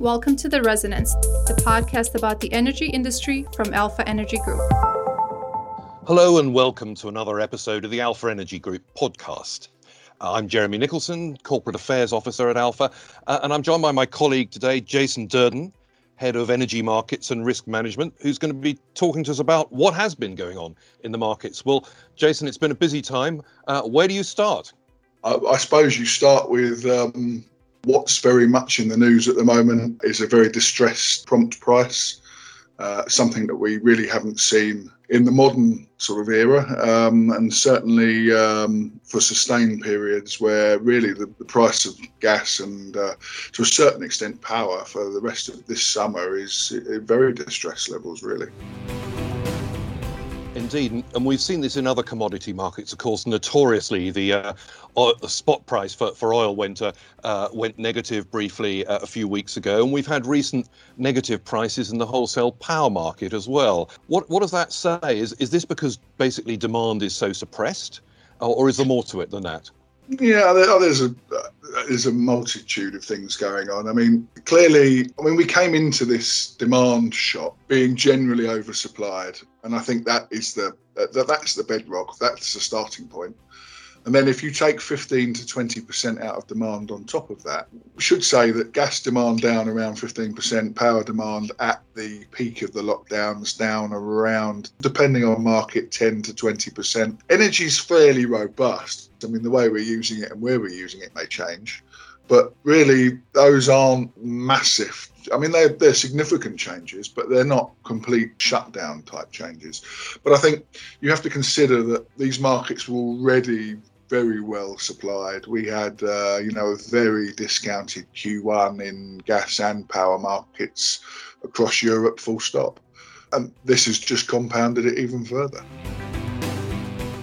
Welcome to The Resonance, the podcast about the energy industry from Alpha Energy Group. Hello, and welcome to another episode of the Alpha Energy Group podcast. Uh, I'm Jeremy Nicholson, Corporate Affairs Officer at Alpha, uh, and I'm joined by my colleague today, Jason Durden, Head of Energy Markets and Risk Management, who's going to be talking to us about what has been going on in the markets. Well, Jason, it's been a busy time. Uh, where do you start? I suppose you start with um, what's very much in the news at the moment is a very distressed prompt price, uh, something that we really haven't seen in the modern sort of era, um, and certainly um, for sustained periods where really the, the price of gas and uh, to a certain extent power for the rest of this summer is at very distressed levels, really. Indeed, and we've seen this in other commodity markets. Of course, notoriously, the, uh, oil, the spot price for, for oil went uh, uh, went negative briefly uh, a few weeks ago, and we've had recent negative prices in the wholesale power market as well. What what does that say? Is is this because basically demand is so suppressed, or, or is there more to it than that? Yeah, oh, there's a uh, there's a multitude of things going on. I mean, clearly, I mean, we came into this demand shock being generally oversupplied, and I think that is the that, that's the bedrock. That's the starting point. And then if you take 15 to 20% out of demand on top of that, should say that gas demand down around 15%, power demand at the peak of the lockdowns down around, depending on market, 10 to 20%. Energy is fairly robust. I mean, the way we're using it and where we're using it may change. But really, those aren't massive. I mean, they're, they're significant changes, but they're not complete shutdown type changes. But I think you have to consider that these markets were already very well supplied. We had, uh, you know, a very discounted Q1 in gas and power markets across Europe, full stop. And this has just compounded it even further.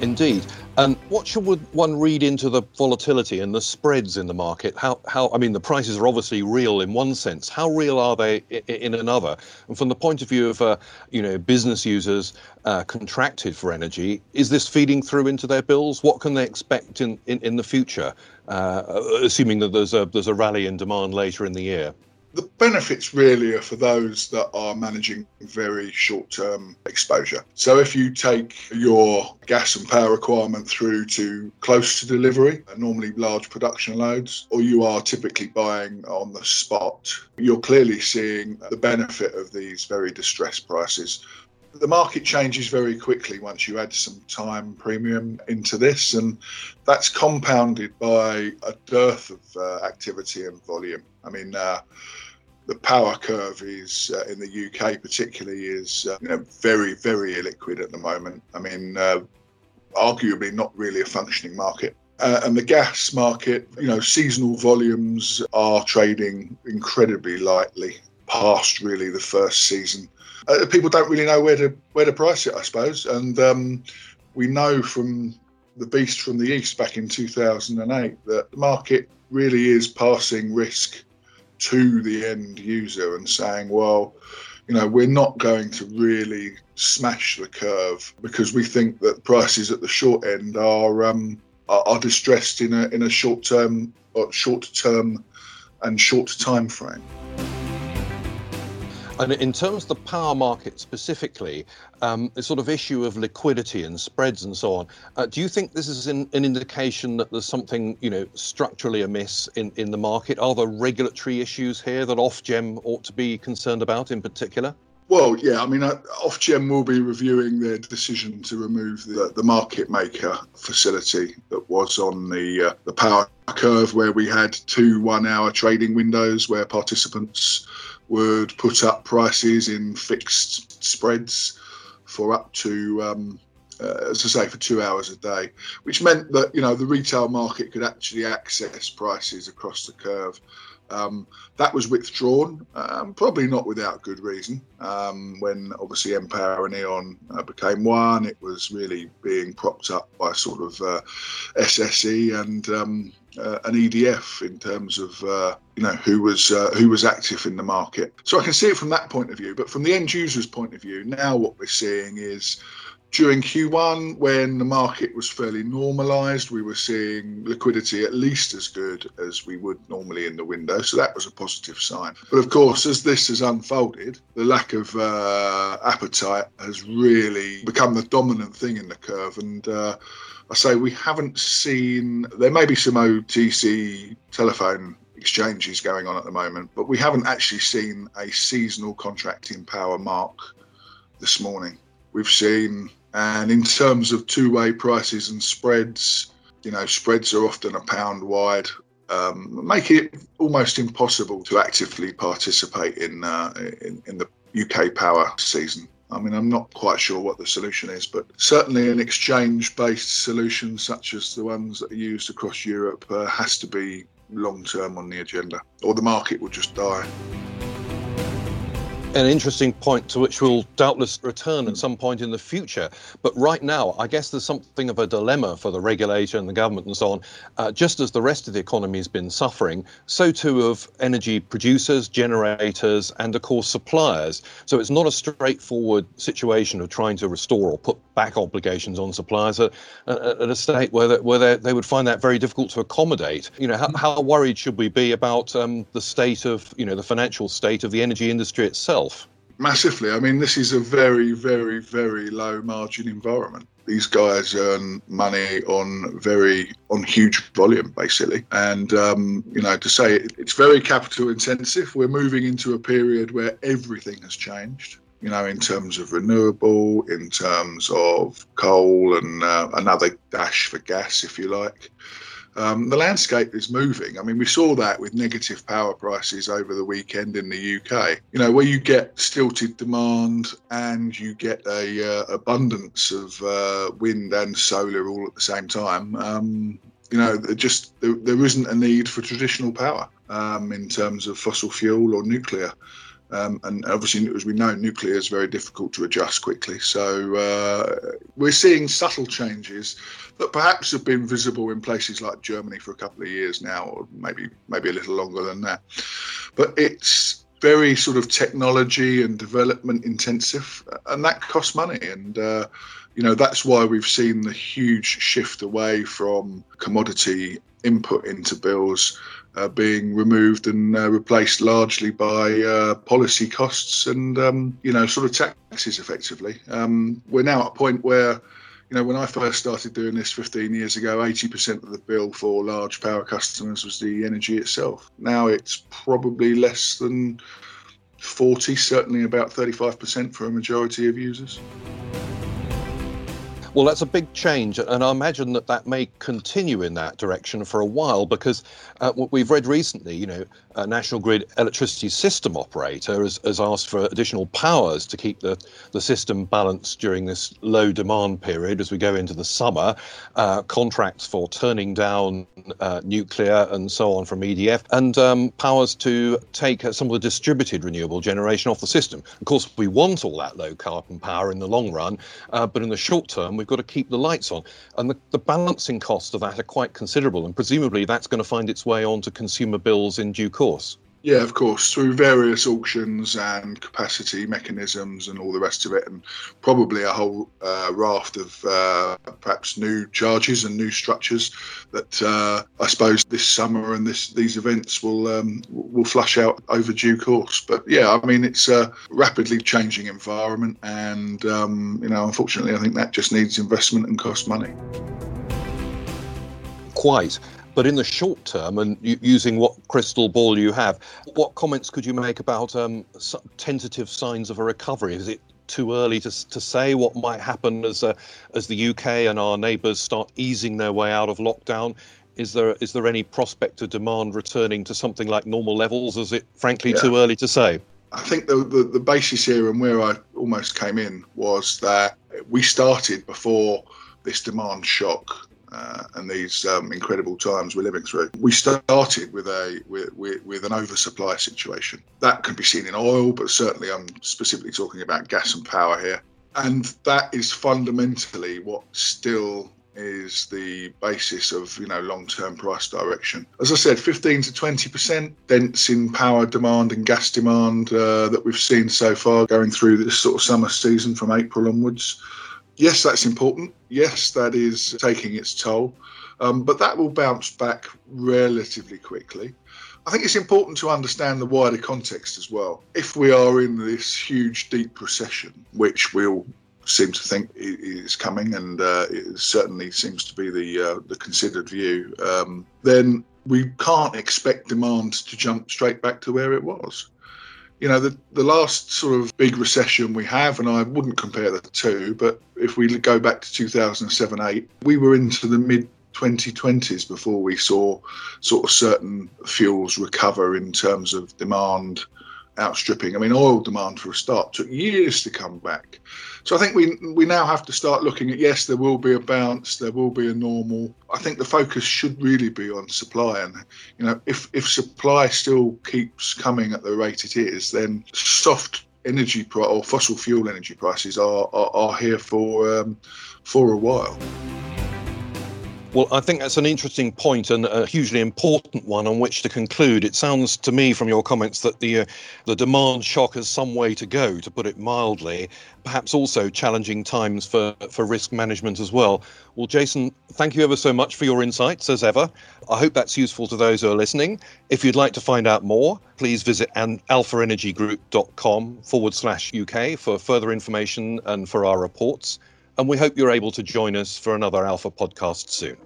Indeed. And what should one read into the volatility and the spreads in the market? How, how I mean, the prices are obviously real in one sense. How real are they in another? And from the point of view of, uh, you know, business users uh, contracted for energy, is this feeding through into their bills? What can they expect in, in, in the future, uh, assuming that there's a there's a rally in demand later in the year? The benefits really are for those that are managing very short term exposure. So, if you take your gas and power requirement through to close to delivery, normally large production loads, or you are typically buying on the spot, you're clearly seeing the benefit of these very distressed prices the market changes very quickly once you add some time premium into this, and that's compounded by a dearth of uh, activity and volume. I mean, uh, the power curve is uh, in the UK, particularly, is uh, you know, very, very illiquid at the moment. I mean, uh, arguably not really a functioning market. Uh, and the gas market, you know, seasonal volumes are trading incredibly lightly past really the first season. Uh, people don't really know where to where to price it, I suppose. And um, we know from the beast from the east back in 2008 that the market really is passing risk to the end user and saying, well, you know, we're not going to really smash the curve because we think that prices at the short end are um, are, are distressed in a in a short term short term and short time frame. And in terms of the power market specifically, um, the sort of issue of liquidity and spreads and so on, uh, do you think this is an, indication that there's something, you know, structurally amiss in, in the market? Are there regulatory issues here that Ofgem ought to be concerned about in particular? Well, yeah, I mean, uh, Ofgem will be reviewing their decision to remove the, the market maker facility that was on the uh, the power curve, where we had two one-hour trading windows where participants would put up prices in fixed spreads for up to, um, uh, as I say, for two hours a day, which meant that you know the retail market could actually access prices across the curve. Um, that was withdrawn, um, probably not without good reason. Um, when obviously Npower and E.ON uh, became one, it was really being propped up by sort of uh, SSE and um, uh, an EDF in terms of uh, you know who was uh, who was active in the market. So I can see it from that point of view, but from the end user's point of view, now what we're seeing is during Q1, when the market was fairly normalised, we were seeing liquidity at least as good as we would normally in the window. So that was a positive sign. But of course, as this has unfolded, the lack of uh, appetite has really become the dominant thing in the curve. And uh, I say we haven't seen, there may be some OTC telephone exchanges going on at the moment, but we haven't actually seen a seasonal contracting power mark this morning. We've seen and in terms of two way prices and spreads, you know, spreads are often a pound wide, um, making it almost impossible to actively participate in, uh, in, in the UK power season. I mean, I'm not quite sure what the solution is, but certainly an exchange based solution such as the ones that are used across Europe uh, has to be long term on the agenda, or the market will just die an interesting point to which we'll doubtless return at some point in the future. But right now, I guess there's something of a dilemma for the regulator and the government and so on. Uh, just as the rest of the economy has been suffering, so too have energy producers, generators, and of course suppliers. So it's not a straightforward situation of trying to restore or put back obligations on suppliers at, at a state where, they, where they would find that very difficult to accommodate. You know, how, how worried should we be about um, the state of, you know, the financial state of the energy industry itself? Massively. I mean, this is a very, very, very low margin environment. These guys earn money on very on huge volume, basically. And um, you know, to say it, it's very capital intensive. We're moving into a period where everything has changed you know, in terms of renewable, in terms of coal, and uh, another dash for gas, if you like. Um, the landscape is moving. I mean, we saw that with negative power prices over the weekend in the UK. You know, where you get stilted demand and you get a uh, abundance of uh, wind and solar all at the same time. Um, you know, just there, there isn't a need for traditional power um, in terms of fossil fuel or nuclear. Um, and obviously, as we know, nuclear is very difficult to adjust quickly. So uh, we're seeing subtle changes that perhaps have been visible in places like Germany for a couple of years now, or maybe maybe a little longer than that. But it's very sort of technology and development intensive, and that costs money. And uh, you know that's why we've seen the huge shift away from commodity input into bills uh, being removed and uh, replaced largely by uh, policy costs and um, you know sort of taxes effectively. Um, we're now at a point where you know when I first started doing this 15 years ago, 80% of the bill for large power customers was the energy itself. Now it's probably less than 40, certainly about 35% for a majority of users. Well, that's a big change, and I imagine that that may continue in that direction for a while because uh, what we've read recently, you know, National Grid electricity system operator has, has, asked for additional powers to keep the, the system balanced during this low demand period as we go into the summer. Uh, contracts for turning down uh, nuclear and so on from EDF, and um, powers to take some of the distributed renewable generation off the system. Of course, we want all that low carbon power in the long run, uh, but in the short term, we've got to keep the lights on. And the, the balancing costs of that are quite considerable, and presumably that's going to find its way onto consumer bills in due course. Yeah, of course, through various auctions and capacity mechanisms and all the rest of it, and probably a whole uh, raft of uh, perhaps new charges and new structures that uh, I suppose this summer and this these events will um, will flush out over due course. But yeah, I mean it's a rapidly changing environment, and um, you know, unfortunately, I think that just needs investment and cost money. Quite. But in the short term, and using what crystal ball you have, what comments could you make about um, tentative signs of a recovery? Is it too early to, to say what might happen as uh, as the UK and our neighbours start easing their way out of lockdown? Is there is there any prospect of demand returning to something like normal levels? Is it frankly yeah. too early to say? I think the, the, the basis here and where I almost came in was that we started before this demand shock uh, and these um, incredible times we're living through. We started with a with, with, with, an oversupply situation that can be seen in oil, but certainly I'm specifically talking about gas and power here, and that is fundamentally what still is the basis of you know long-term price direction. As I said, 15 to 20 percent dents in power demand and gas demand uh, that we've seen so far going through this sort of summer season from April onwards Yes, that's important. Yes, that is taking its toll. Um, but that will bounce back relatively quickly. I think it's important to understand the wider context as well. If we are in this huge, deep recession, which we all seem to think is coming, and uh, it certainly seems to be the uh, the considered view, um, then we can't expect demand to jump straight back to where it was. You know, the, the last sort of big recession we have, and I wouldn't compare the two, but if we go back to 2007 8, we were into the mid 2020s before we saw sort of certain fuels recover in terms of demand outstripping. I mean, oil demand for a start took years to come back. So I think we we now have to start looking at yes, there will be a bounce, there will be a normal. I think the focus should really be on supply, and you know, if if supply still keeps coming at the rate it is, then soft energy or fossil fuel energy prices are are, are here for um, for a while. Well, I think that's an interesting point and a hugely important one on which to conclude. It sounds to me from your comments that the uh, the demand shock has some way to go, to put it mildly. Perhaps also challenging times for for risk management as well. Well, Jason, thank you ever so much for your insights as ever. I hope that's useful to those who are listening. If you'd like to find out more, please visit alphaenergygroup.com forward slash UK for further information and for our reports and we hope you're able to join us for another Alpha podcast soon.